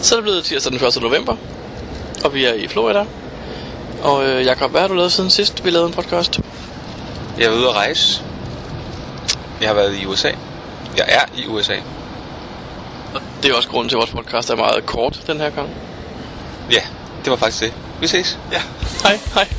Så er det blevet tirsdag den 1. november, og vi er i Florida. Og øh, Jakob, hvad har du lavet siden sidst, vi lavede en podcast? Jeg er ude at rejse. Jeg har været i USA. Jeg er i USA. Og det er også grunden til, at vores podcast er meget kort den her gang. Ja, det var faktisk det. Vi ses. Ja, hej, hej.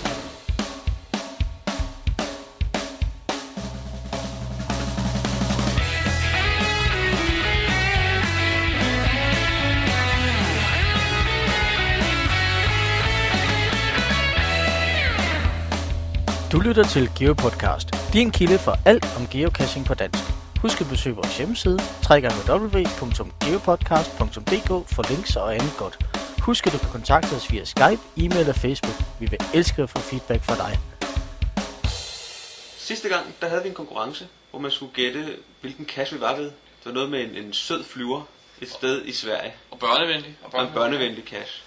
Lytter til GeoPodcast, din kilde for alt om geocaching på dansk. Husk at besøge vores hjemmeside, www.geopodcast.dk for links og andet godt. Husk at du kan kontakte os via Skype, e-mail og Facebook. Vi vil elske at få feedback fra dig. Sidste gang, der havde vi en konkurrence, hvor man skulle gætte, hvilken cache vi var ved. Det var noget med en, en sød flyver et sted i Sverige. Og børnevenlig. Og Og en børnevenlig cache.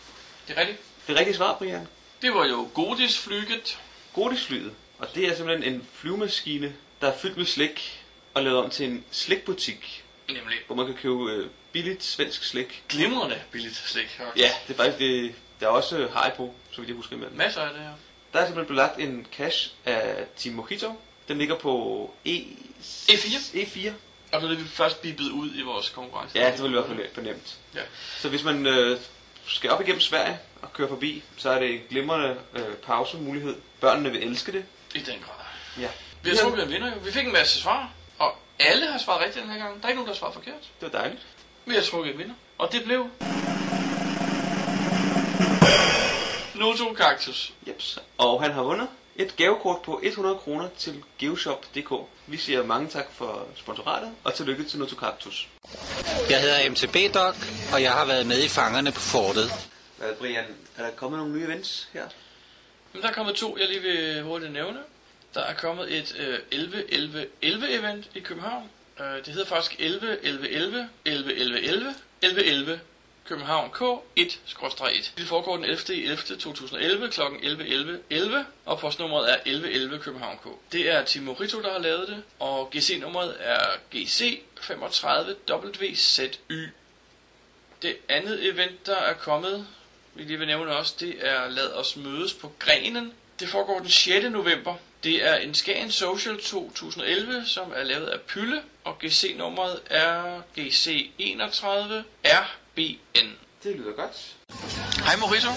Det er rigtigt. Det rigtige svar, Brian. Det var jo godisflyget. Godisflyet. Og det er simpelthen en flyvemaskine, der er fyldt med slik og lavet om til en slikbutik, Nemlig hvor man kan købe øh, billigt svensk slik. glimrende billigt slik. Ja, det er faktisk det. Der er også øh, Haribo, så vidt jeg husker med. Masser af det her. Der er simpelthen belagt en cache af Team Mojito. Den ligger på E... E4. E4. Og så er det vi først bippet ud i vores konkurrence. Ja, det vil være for nemt. Ja. Så hvis man øh, skal op igennem Sverige og køre forbi, så er det en glimrende øh, pausemulighed. Børnene vil elske det. I den grad. Ja. Vi har trukket en vinder jo. Vi fik en masse svar. Og alle har svaret rigtigt den her gang. Der er ikke nogen, der har svaret forkert. Det var dejligt. Vi har trukket en vinder. Og det blev... Noto Cactus. Jeps. Og han har vundet et gavekort på 100 kroner til geoshop.dk. Vi siger mange tak for sponsoratet, og tillykke til Notocactus. Jeg hedder MTB Doc, og jeg har været med i Fangerne på Fortet. Hvad, Brian, er der kommet nogle nye events her? Men der er kommet to, jeg lige vil hurtigt nævne. Der er kommet et øh, 11-11-11 event i København. Øh, det hedder faktisk 11-11-11, 11-11-11, 11-11 København K1-1. Det foregår den 11. 11. 2011 kl. 11.11.11, og postnummeret er 1111 København K. Det er Timo Rito, der har lavet det, og GC-nummeret er GC35WZY. Det andet event, der er kommet, vi lige vil nævne også, det er Lad os mødes på Grenen. Det foregår den 6. november. Det er en Skagen Social 2011, som er lavet af Pylle, og GC-nummeret er GC31RBN. Det lyder godt. Hej Morito.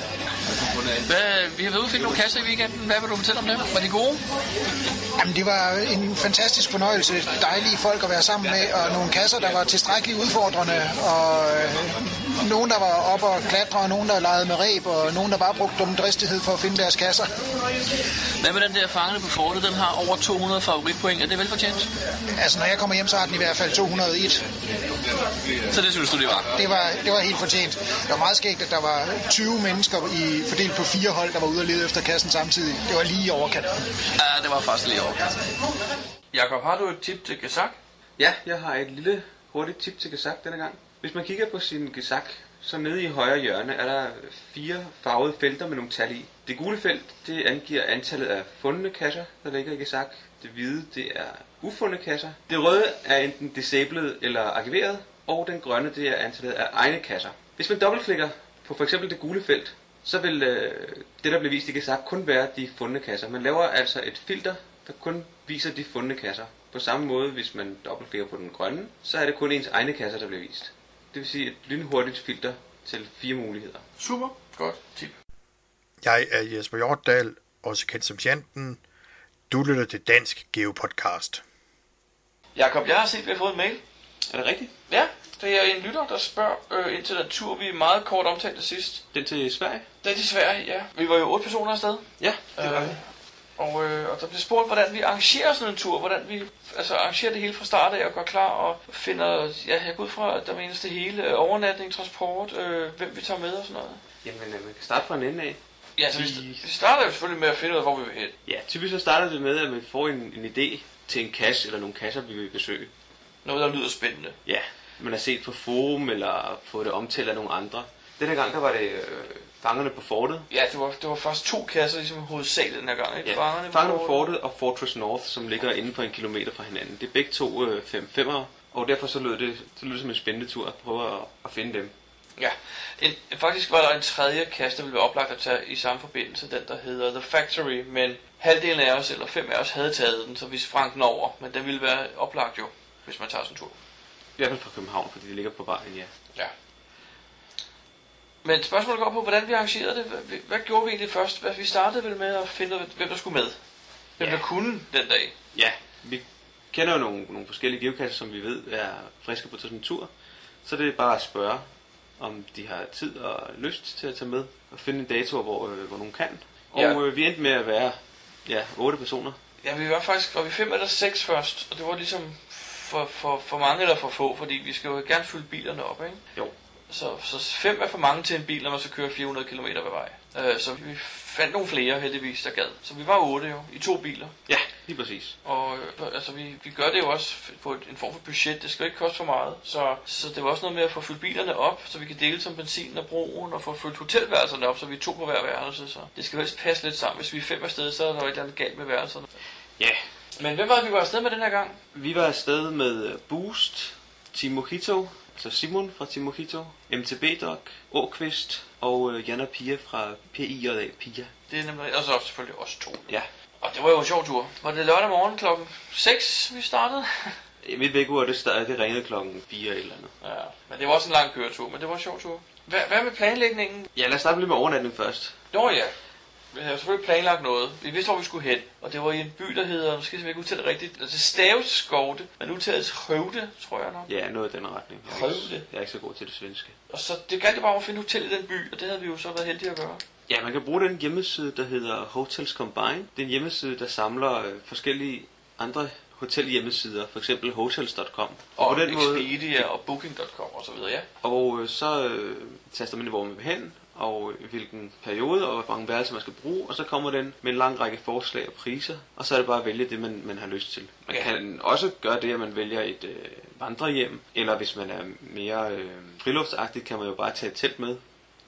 Hvad, vi har været ude og finde nogle kasser i weekenden. Hvad vil du fortælle om dem? Var de gode? Jamen, det var en fantastisk fornøjelse. Dejlige folk at være sammen med, og nogle kasser, der var tilstrækkeligt udfordrende, og øh, nogen, der var op og klatre, og nogen, der legede med ræb, og nogen, der bare brugte dum dristighed for at finde deres kasser. Hvad med den der fangende på fortet? Den har over 200 favoritpoint. Er det velfortjent? Altså, når jeg kommer hjem, så har den i hvert fald 201. Så det synes du, det var? Det var, det var helt fortjent. Det var meget skægt, at der var 20 mennesker i, fordelt på fire hold, der var ude og lede efter kassen samtidig. Det var lige i overkanten. Ja, det var faktisk lige over. Jakob, har du et tip til Kazak? Ja, jeg har et lille hurtigt tip til Gesak denne gang. Hvis man kigger på sin Gesak, så nede i højre hjørne er der fire farvede felter med nogle tal i. Det gule felt, det angiver antallet af fundne kasser, der ligger i Gesak. Det hvide, det er ufundne kasser. Det røde er enten disabled eller arkiveret, og den grønne, det er antallet af egne kasser. Hvis man dobbeltklikker på for eksempel det gule felt, så vil øh, det, der bliver vist i Gesak, kun være de fundne kasser. Man laver altså et filter, der kun viser de fundne kasser. På samme måde, hvis man dobbeltklikker på den grønne, så er det kun ens egne kasser, der bliver vist. Det vil sige et lynhurtigt filter til fire muligheder. Super. Godt tip. Jeg er Jesper Hjortdal, også kendt som Janten. Du lytter til Dansk Geopodcast. Jakob, jeg har set, at vi har fået en mail. Er det rigtigt? Ja, det er en lytter, der spørger øh, ind til den tur, vi meget kort omtalte sidst. Den til Sverige? Det er til Sverige, ja. Vi var jo otte personer afsted. Ja, det var Øh, det. Og, øh, og der blev spurgt, hvordan vi arrangerer sådan en tur, hvordan vi altså, arrangerer det hele fra start af og går klar og finder, ja, jeg går ud fra, at der menes det hele, øh, overnatning, transport, øh, hvem vi tager med og sådan noget. Jamen, øh, man kan starte fra en ende af. Ja, så vi, vi starter jo selvfølgelig med at finde ud af, hvor vi vil hen. Ja, typisk så starter det med, at man får en, en idé til en cache eller nogle kasser, vi vil besøge. Noget, der lyder spændende. Ja, man har set på forum eller fået det omtalt af nogle andre. Denne gang, der var det øh, fangerne på fortet. Ja, det var, det var først to kasser, ligesom hovedsageligt den her gang, ikke? Ja, Fangerne fangerne på fortet og Fortress North, som ligger inden for en kilometer fra hinanden. Det er begge to øh, 5 5'ere, og derfor så lød det, så lød det som en spændende tur at prøve at, at finde dem. Ja, En, faktisk var der en tredje kasse, der ville være oplagt at tage i samme forbindelse, den der hedder The Factory, men halvdelen af os, eller fem af os, havde taget den, så vi sprang den over. Men den ville være oplagt jo, hvis man tager sådan en tur. I hvert fald fra København, fordi det ligger på vejen, ja. Ja. Men spørgsmålet går på, hvordan vi arrangerede det. Hvad, hvad gjorde vi egentlig først? Hvad, vi startede vel med at finde ud af, hvem der skulle med. Hvem Ja. der kunne den dag. Ja, vi kender jo nogle, nogle forskellige geokasser, som vi ved er friske på sådan en tur. Så det er bare at spørge, om de har tid og lyst til at tage med og finde en dato, hvor, øh, hvor nogen kan. Og Ja. øh, vi endte med at være ja, otte personer. Ja, vi var faktisk, var vi fem eller seks først, og det var ligesom for, for, for mange eller for få, fordi vi skal jo gerne fylde bilerne op, ikke? Jo. Så, så fem er for mange til en bil, når man så kører 400 km hver vej. Øh, så vi fandt nogle flere heldigvis, der gad. Så vi var otte jo, i to biler. Ja, lige præcis. Og øh, altså, vi, vi gør det jo også på et, en form for budget. Det skal jo ikke koste for meget. Så, så det var også noget med at få fyldt bilerne op, så vi kan dele som benzin og broen, og få fyldt hotelværelserne op, så vi er to på hver værelse. Så det skal helst passe lidt sammen. Hvis vi er fem afsted, så er der jo et eller andet galt med værelserne. Ja, Men hvem var det, vi var afsted med den her gang? vi var afsted med øh, Boost, Team Mojito, altså Simon fra Team Mojito, MTB Doc, Åkvist og øh, Jan og Pia fra PIJA Pia. Det er nemlig, og så selvfølgelig også to. Ja, Og det var jo en sjov tur. Var det lørdag morgen klokken 6, vi startede? mit vækkeur, det, startede, det ringede klokken 4 eller andet. Ja, men det var også en lang køretur, men det var en sjov tur. Hvad, hvad med planlægningen? Ja, lad os starte lidt med overnatning først. Nå ja, vi havde selvfølgelig planlagt noget. Vi vidste, hvor vi skulle hen. Og det var i en by, der hedder, nu skal jeg ikke udtale det rigtigt, altså staves Skovde, men udtales Høvde, tror jeg nok. Ja, noget i den retning. Jeg Hold ikke, det. jeg er ikke så god til det svenske. Og så det galt det bare om at finde hotel i den by, og det havde vi jo så været heldige at gøre. Ja, man kan bruge den hjemmeside, der hedder Hotels Combine. Det er en hjemmeside, der samler øh, forskellige andre hotelhjemmesider, for eksempel hotels.com. Og på den måde, Expedia og Booking.com og så videre, ja. og øh, så øh, taster man, hvor man vil hen, og hvilken periode, og hvor mange værelser man skal bruge, og så kommer den med en lang række forslag og priser, og så er det bare at vælge det, man, man har lyst til. Man Ja. kan også gøre det, at man vælger et øh, vandrehjem, eller hvis man er mere øh, friluftsagtig, kan man jo bare tage et telt med.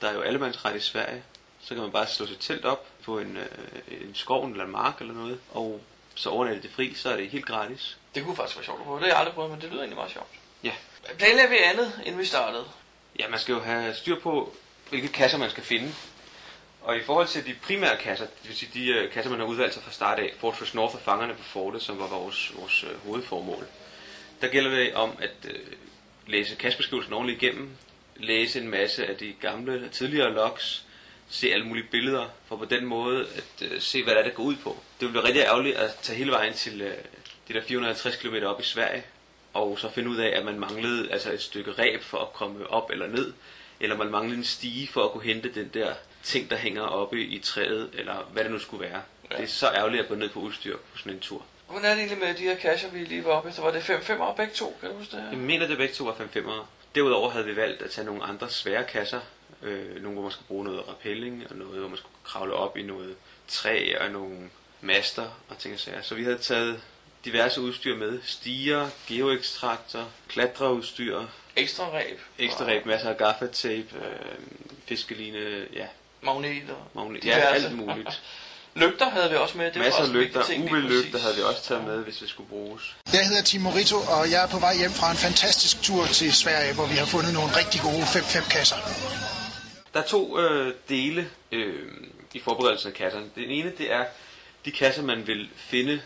Der er jo allemandsret i Sverige, så kan man bare slå sit telt op på en, øh, en skov eller en mark eller noget, og så overnatte det fri, så er det helt gratis. Det kunne faktisk være sjovt at prøve. Det har jeg aldrig prøvet, men det lyder egentlig meget sjovt. Ja. Planlagde vi andet, inden vi startede? Ja, man skal jo have styr på, hvilke kasser man skal finde. Og i forhold til de primære kasser, det vil sige de øh, kasser, man har udvalgt sig fra start af, Fortress North og fangerne på fortet, som var vores, vores øh, hovedformål, der gælder det om at øh, læse kassebeskrivelsen ordentligt igennem, læse en masse af de gamle og tidligere logs, se alle mulige billeder, for på den måde at øh, se, hvad der er, der går ud på. Det ville være rigtig ærgerligt at tage hele vejen til øh, de der 450 km op i Sverige, og så finde ud af, at man manglede altså et stykke ræb for at komme op eller ned, eller man manglede en stige for at kunne hente den der ting, der hænger oppe i træet, eller hvad det nu skulle være. Ja. Det er så ærgerligt at gå ned på udstyr på sådan en tur. Hvordan er det egentlig med de her kasser, vi lige var oppe efter? Var det 5 5 begge to? Kan du huske det her? Jeg mener, det begge to var 5 5 Derudover havde vi valgt at tage nogle andre svære kasser. Øh, nogle, hvor man skulle bruge noget rappelling, og noget, hvor man skulle kravle op i noget træ, og nogle master og ting og sager. Så vi havde taget diverse udstyr med. Stiger, geoekstraktor, klatreudstyr, Ekstra ræb. ekstra ræb, masser af gaffatape, øh, fiskeline, ja, Magneter. magnet, ja, alt muligt. Lygter havde vi også med. Det var Masser også af en lygter, UV-lygter havde vi også taget med, hvis det skulle bruges. Jeg hedder Timo Rito, og jeg er på vej hjem fra en fantastisk tur til Sverige, hvor vi har fundet nogle rigtig gode 5-5-kasser. Der er to øh, dele øh, i forberedelsen af kasserne. Den ene, det er de kasser, man vil finde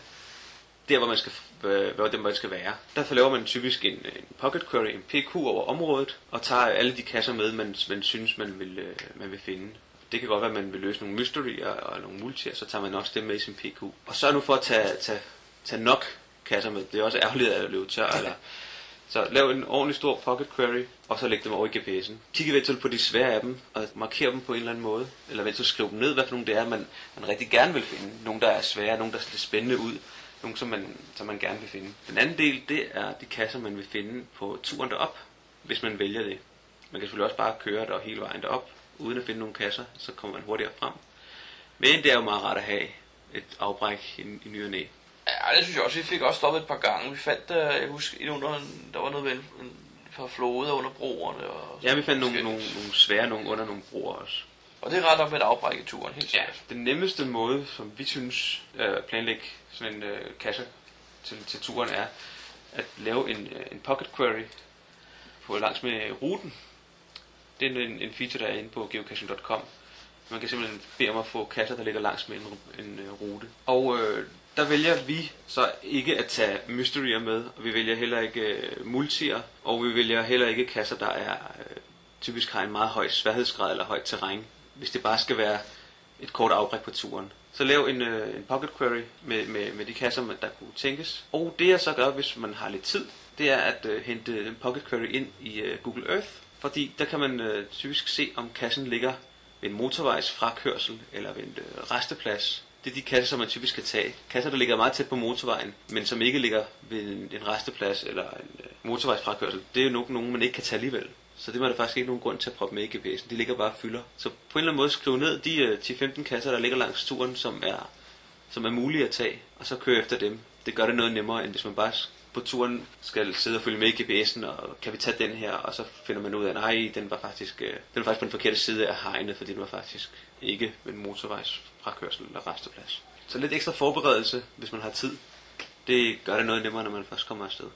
der, hvor man skal, øh, hvor det skal være. Derfor laver man typisk en, en pocket query, en PQ over området, og tager alle de kasser med, man, man synes, man vil, øh, man vil finde. Det kan godt være, at man vil løse nogle mysterier og nogle multier, så tager man også dem med i sin PQ. Og så er nu for at tage, tage, tage nok kasser med. Det er også ærgerligt at løbe tør, eller så lav en ordentlig stor pocket query, og så læg dem over i GPS'en. Kig eventuelt på de svære af dem, og marker dem på en eller anden måde. Eller eventuelt skriv dem ned, hvad for nogle det er, man, man rigtig gerne vil finde. Nogle, der er svære, nogle, der ser spændende ud. Nogle, som man, som man gerne vil finde. Den anden del, det er de kasser, man vil finde på turen derop, hvis man vælger det. Man kan selvfølgelig også bare køre der hele vejen derop, uden at finde nogle kasser, så kommer man hurtigere frem. Men det er jo meget rart at have et afbræk i, i ny og næ. Ja, det synes jeg også. Vi fik også stoppet et par gange. Vi fandt, uh, jeg husker, under, der var noget ved en, en par floder under broerne. Og Ja, vi fandt nogle, nogle, nogle svære nogle under nogle broer også. Og det er ret nok med et afbræk i turen, helt Ja, sikkert. den nemmeste måde, som vi synes at planlægge sådan en øh, kasse til, til turen, er at lave en, øh, en pocket query på langs med ruten. Det er en, en feature, der er inde på geocaching.com. Man kan simpelthen bede om at få kasser, der ligger langs med en, en øh, rute. Og øh, der vælger vi så ikke at tage mysterier med, og vi vælger heller ikke øh, multier, og vi vælger heller ikke kasser, der er øh, typisk har en meget høj sværhedsgrad eller højt terræn, hvis det bare skal være et kort afbræk på turen. Så lav en, øh, en pocket query med, med, med de kasser, der kunne tænkes. Og det jeg så gør, hvis man har lidt tid, det er at øh, hente en pocket query ind i øh, Google Earth, fordi der kan man øh, typisk se, om kassen ligger ved en motorvejs frakørsel eller ved en øh, resteplads. Det er de kasser, som man typisk kan tage. Kasser, der ligger meget tæt på motorvejen, men som ikke ligger ved en, en resteplads eller en øh, motorvejsfrakørsel. Det er jo nok nogen, man ikke kan tage alligevel. Så det var der faktisk ikke nogen grund til at proppe med i GPS'en. De ligger bare og fylder. Så på en eller anden måde skriv ned de øh, 10-15 kasser, der ligger langs turen, som er, som er mulige at tage, og så køre efter dem. Det gør det noget nemmere, end hvis man bare på turen skal sidde og følge med i GPS'en, og kan vi tage den her, og så finder man ud af, at nej, den var faktisk, øh, den var faktisk på den forkerte side af hegnet, fordi den var faktisk ikke ved en motorvejsfrakørsel eller resteplads. Så lidt ekstra forberedelse, hvis man har tid, det gør det noget nemmere, når man først kommer afsted.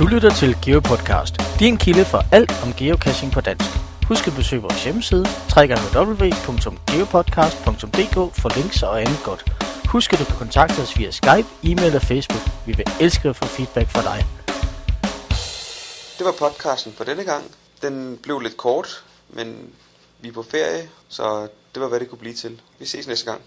Du lytter til GeoPodcast, din kilde for alt om geocaching på dansk. Husk at besøge vores hjemmeside, www.geopodcast.dk for links og andet godt. Husk at du kan kontakte os via Skype, e-mail og Facebook. Vi vil elske at få feedback fra dig. Det var podcasten for denne gang. Den blev lidt kort, men vi er på ferie, så det var hvad det kunne blive til. Vi ses næste gang.